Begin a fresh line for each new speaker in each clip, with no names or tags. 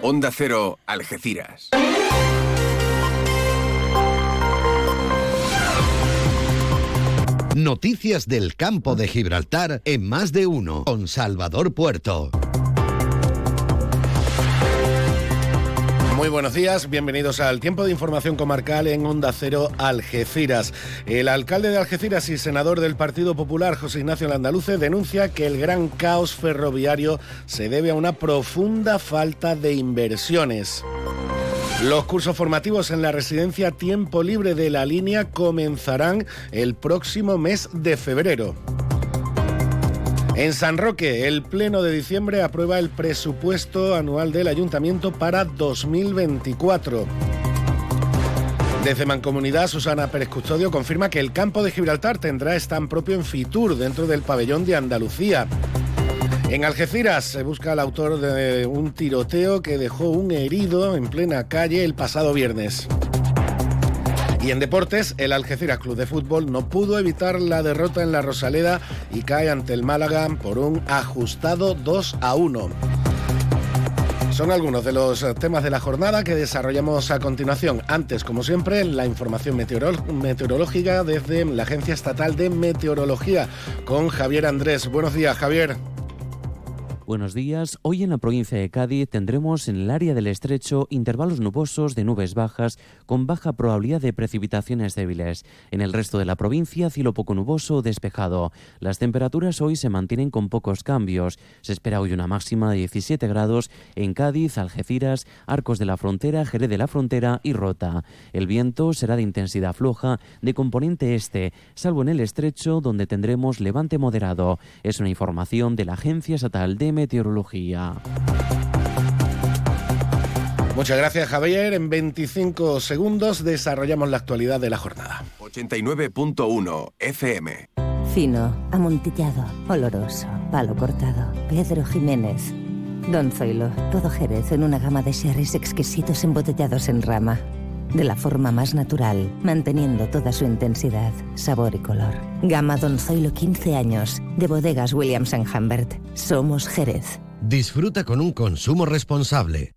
Onda Cero, Algeciras.
Noticias del campo de Gibraltar en más de uno con Salvador Puerto.
Muy buenos días, bienvenidos al tiempo de información comarcal en Onda Cero Algeciras. El alcalde de Algeciras y senador del Partido Popular, José Ignacio Landaluce, denuncia que el gran caos ferroviario se debe a una profunda falta de inversiones. Los cursos formativos en la residencia Tiempo Libre de la línea comenzarán el próximo mes de febrero. En San Roque, el Pleno de diciembre aprueba el presupuesto anual del Ayuntamiento para 2024. Desde Mancomunidad, Susana Pérez Custodio confirma que el campo de Gibraltar tendrá stand propio en Fitur, dentro del pabellón de Andalucía. En Algeciras se busca al autor de un tiroteo que dejó un herido en plena calle el pasado viernes. Y en deportes, el Algeciras Club de Fútbol no pudo evitar la derrota en la Rosaleda y cae ante el Málaga por un ajustado 2 a 1. Son algunos de los temas de la jornada que desarrollamos a continuación. Antes, como siempre, la información meteorológica desde la Agencia Estatal de Meteorología con Javier Andrés. Buenos días, Javier.
Buenos días. Hoy en la provincia de Cádiz tendremos en el área del estrecho intervalos nubosos de nubes bajas con baja probabilidad de precipitaciones débiles. En el resto de la provincia, cielo poco nuboso o despejado. Las temperaturas hoy se mantienen con pocos cambios. Se espera hoy una máxima de 17 grados en Cádiz, Algeciras, Arcos de la Frontera, Jerez de la Frontera y Rota. El viento será de intensidad floja de componente este, salvo en el estrecho donde tendremos levante moderado. Es una información de la Agencia Estatal de meteorología.
Muchas gracias Javier. En 25 segundos desarrollamos la actualidad de la jornada.
89.1 FM.
Fino, amontillado, oloroso, palo cortado. Pedro Jiménez. Don Zoilo, todo Jerez en una gama de sherries exquisitos embotellados en rama de la forma más natural, manteniendo toda su intensidad, sabor y color. Gama Don Zoilo 15 años, de bodegas Williams ⁇ Humbert. Somos Jerez.
Disfruta con un consumo responsable.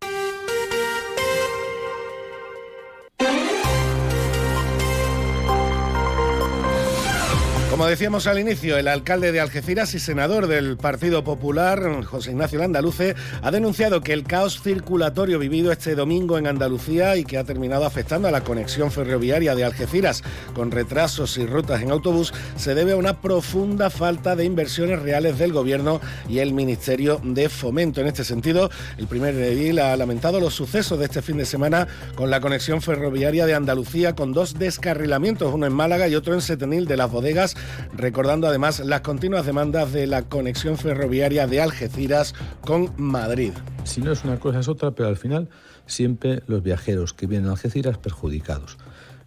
Como decíamos al inicio, el alcalde de Algeciras y senador del Partido Popular, José Ignacio Landaluce, ha denunciado que el caos circulatorio vivido este domingo en Andalucía y que ha terminado afectando a la conexión ferroviaria de Algeciras con retrasos y rutas en autobús se debe a una profunda falta de inversiones reales del Gobierno y el Ministerio de Fomento. En este sentido, el primer edil ha lamentado los sucesos de este fin de semana con la conexión ferroviaria de Andalucía con dos descarrilamientos, uno en Málaga y otro en Setenil de las bodegas recordando además las continuas demandas de la conexión ferroviaria de Algeciras con Madrid.
Si no es una cosa es otra, pero al final siempre los viajeros que vienen a Algeciras perjudicados.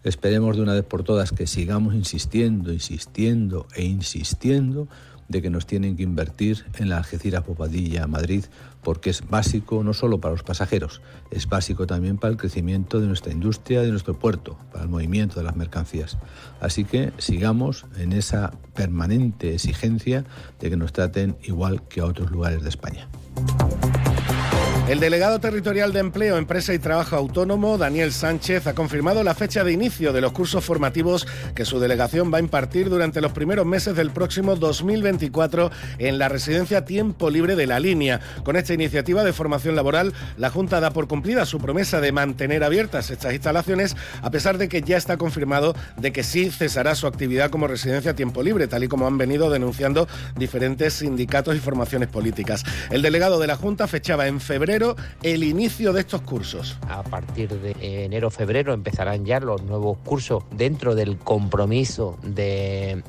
Esperemos de una vez por todas que sigamos insistiendo, insistiendo e insistiendo de que nos tienen que invertir en la Algeciras Popadilla Madrid porque es básico no solo para los pasajeros, es básico también para el crecimiento de nuestra industria, de nuestro puerto, para el movimiento de las mercancías. Así que sigamos en esa permanente exigencia de que nos traten igual que a otros lugares de España.
El delegado territorial de Empleo, Empresa y Trabajo Autónomo, Daniel Sánchez, ha confirmado la fecha de inicio de los cursos formativos que su delegación va a impartir durante los primeros meses del próximo 2024 en la residencia Tiempo Libre de la Línea. Con esta iniciativa de formación laboral, la Junta da por cumplida su promesa de mantener abiertas estas instalaciones, a pesar de que ya está confirmado de que sí cesará su actividad como residencia Tiempo Libre, tal y como han venido denunciando diferentes sindicatos y formaciones políticas. El delegado de la Junta fechaba en febrero el inicio de estos cursos.
A partir de enero-febrero empezarán ya los nuevos cursos dentro del compromiso de,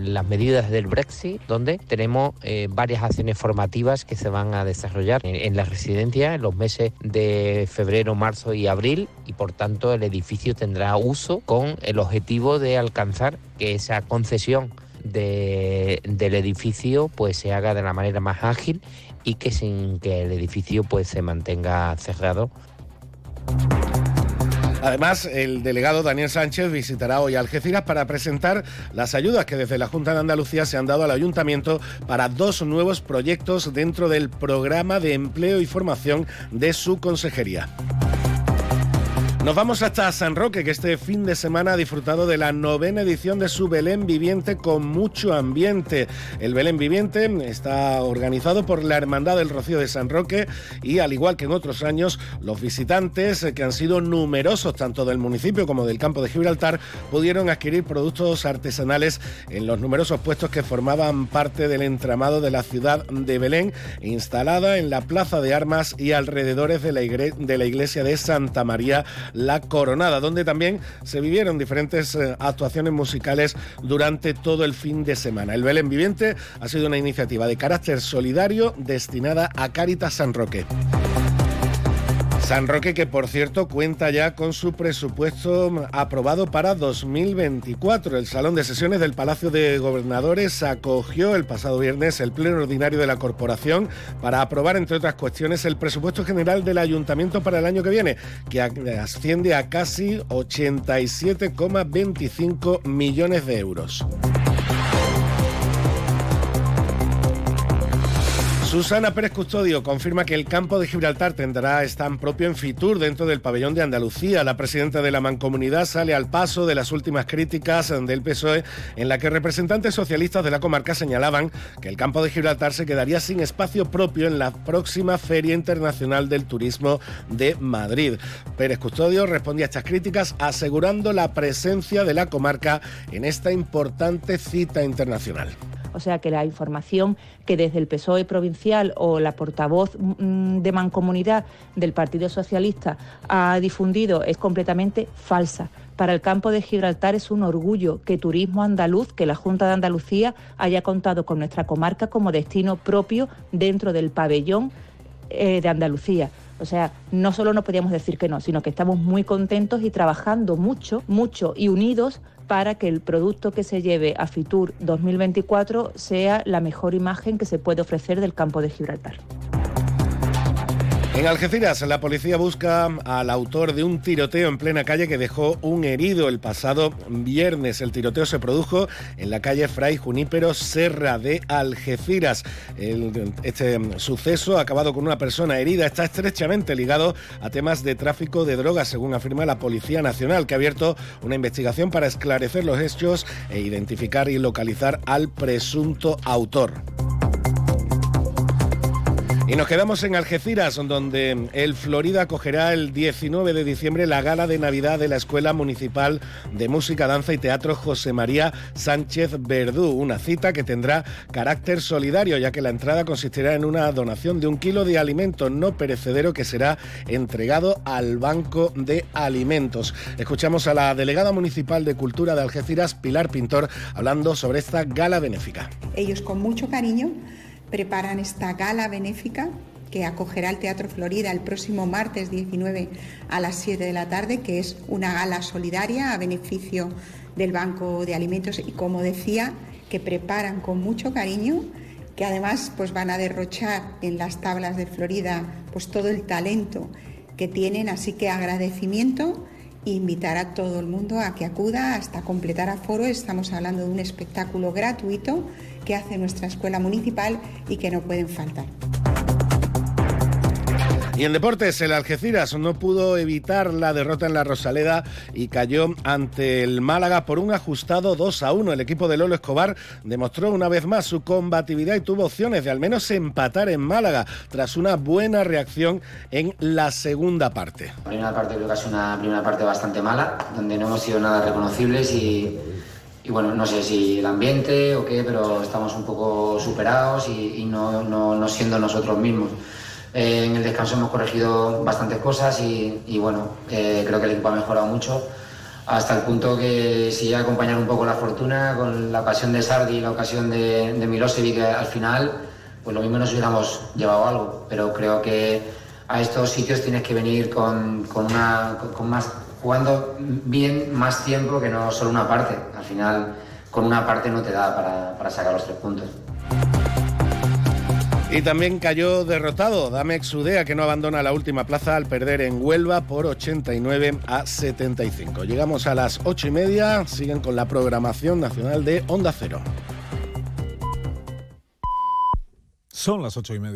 las medidas del Brexit, donde tenemos eh, varias acciones formativas que se van a desarrollar en, en la residencia en los meses de febrero, marzo y abril y por tanto el edificio tendrá uso con el objetivo de alcanzar que esa concesión del edificio pues se haga de la manera más ágil y que sin que el edificio pues se mantenga cerrado.
Además, el delegado Daniel Sánchez visitará hoy Algeciras para presentar las ayudas que desde la Junta de Andalucía se han dado al ayuntamiento para dos nuevos proyectos dentro del programa de empleo y formación de su consejería. Nos vamos hasta San Roque, que este fin de semana ha disfrutado de la novena edición de su Belén Viviente con mucho ambiente. El Belén Viviente está organizado por la Hermandad del Rocío de San Roque y al igual que en otros años, los visitantes, que han sido numerosos tanto del municipio como del campo de Gibraltar, pudieron adquirir productos artesanales en los numerosos puestos que formaban parte del entramado de la ciudad de Belén, instalada en la Plaza de Armas y alrededores de la, iglesia de Santa María la Coronada, donde también se vivieron diferentes eh, actuaciones musicales durante todo el fin de semana. El Belén Viviente ha sido una iniciativa de carácter solidario destinada a Caritas San Roque. San Roque, que por cierto cuenta ya con su presupuesto aprobado para 2024. El Salón de Sesiones del Palacio de Gobernadores acogió el pasado viernes el Pleno Ordinario de la Corporación para aprobar, entre otras cuestiones, el presupuesto general del Ayuntamiento para el año que viene, que asciende a casi 87,25 millones de euros. Susana Pérez Custodio confirma que el campo de Gibraltar tendrá stand propio en Fitur dentro del pabellón de Andalucía. La presidenta de la Mancomunidad sale al paso de las últimas críticas del PSOE en la que representantes socialistas de la comarca señalaban que el campo de Gibraltar se quedaría sin espacio propio en la próxima Feria Internacional del Turismo de Madrid. Pérez Custodio respondió a estas críticas asegurando la presencia de la comarca en esta importante cita internacional.
O sea que la información que desde el PSOE provincial o la portavoz mm, de mancomunidad del Partido Socialista ha difundido es completamente falsa. Para el campo de Gibraltar es un orgullo que Turismo Andaluz, que la Junta de Andalucía haya contado con nuestra comarca como destino propio dentro del pabellón eh, de Andalucía. O sea, no solo no podíamos decir que no, sino que estamos muy contentos y trabajando mucho, mucho y unidos para que el producto que se lleve a Fitur 2024 sea la mejor imagen que se puede ofrecer del campo de Gibraltar.
En Algeciras, la policía busca al autor de un tiroteo en plena calle que dejó un herido el pasado viernes. El tiroteo se produjo en la calle Fray Junípero Serra de Algeciras. este suceso, acabado con una persona herida, está estrechamente ligado a temas de tráfico de drogas, según afirma la Policía Nacional, que ha abierto una investigación para esclarecer los hechos e identificar y localizar al presunto autor. Y nos quedamos en Algeciras, donde el Florida acogerá el 19 de diciembre la gala de Navidad de la Escuela Municipal de Música, Danza y Teatro José María Sánchez Verdú. Una cita que tendrá carácter solidario, ya que la entrada consistirá en una donación de un kilo de alimento no perecedero que será entregado al Banco de Alimentos. Escuchamos a la delegada municipal de Cultura de Algeciras, Pilar Pintor, hablando sobre esta gala benéfica.
Ellos con mucho cariño preparan esta gala benéfica que acogerá el Teatro Florida el próximo martes 19 a las 7 de la tarde, que es una gala solidaria a beneficio del Banco de Alimentos y como decía, que preparan con mucho cariño, que además pues van a derrochar en las tablas de Florida pues todo el talento que tienen, así que agradecimiento invitar a todo el mundo a que acuda hasta completar aforo. Estamos hablando de un espectáculo gratuito que hace nuestra escuela municipal y que no pueden faltar.
Y en deportes, el Algeciras no pudo evitar la derrota en la Rosaleda y cayó ante el Málaga por un ajustado 2 a 1. El equipo de Lolo Escobar demostró una vez más su combatividad y tuvo opciones de al menos empatar en Málaga tras una buena reacción en la segunda parte.
La primera parte creo que sido una primera parte bastante mala, donde no hemos sido nada reconocibles y y bueno, no sé si el ambiente o qué, pero estamos un poco superados y, no, no, siendo nosotros mismos. Eh, en el descanso hemos corregido bastantes cosas y, bueno, eh, creo que el equipo ha mejorado mucho, hasta el punto que si acompañar un poco la fortuna con la ocasión de Sardi y la ocasión de, de Milosevic al final, pues lo mismo nos hubiéramos llevado algo, pero creo que a estos sitios tienes que venir con, con más jugando bien más tiempo que no solo una parte. Al final, con una parte no te da para, para sacar los tres puntos.
Y también cayó derrotado Damex Udea, que no abandona la última plaza al perder en Huelva por 89 a 75. Llegamos a las 8 y media, siguen con la programación nacional de Onda Cero.
Son las ocho y media.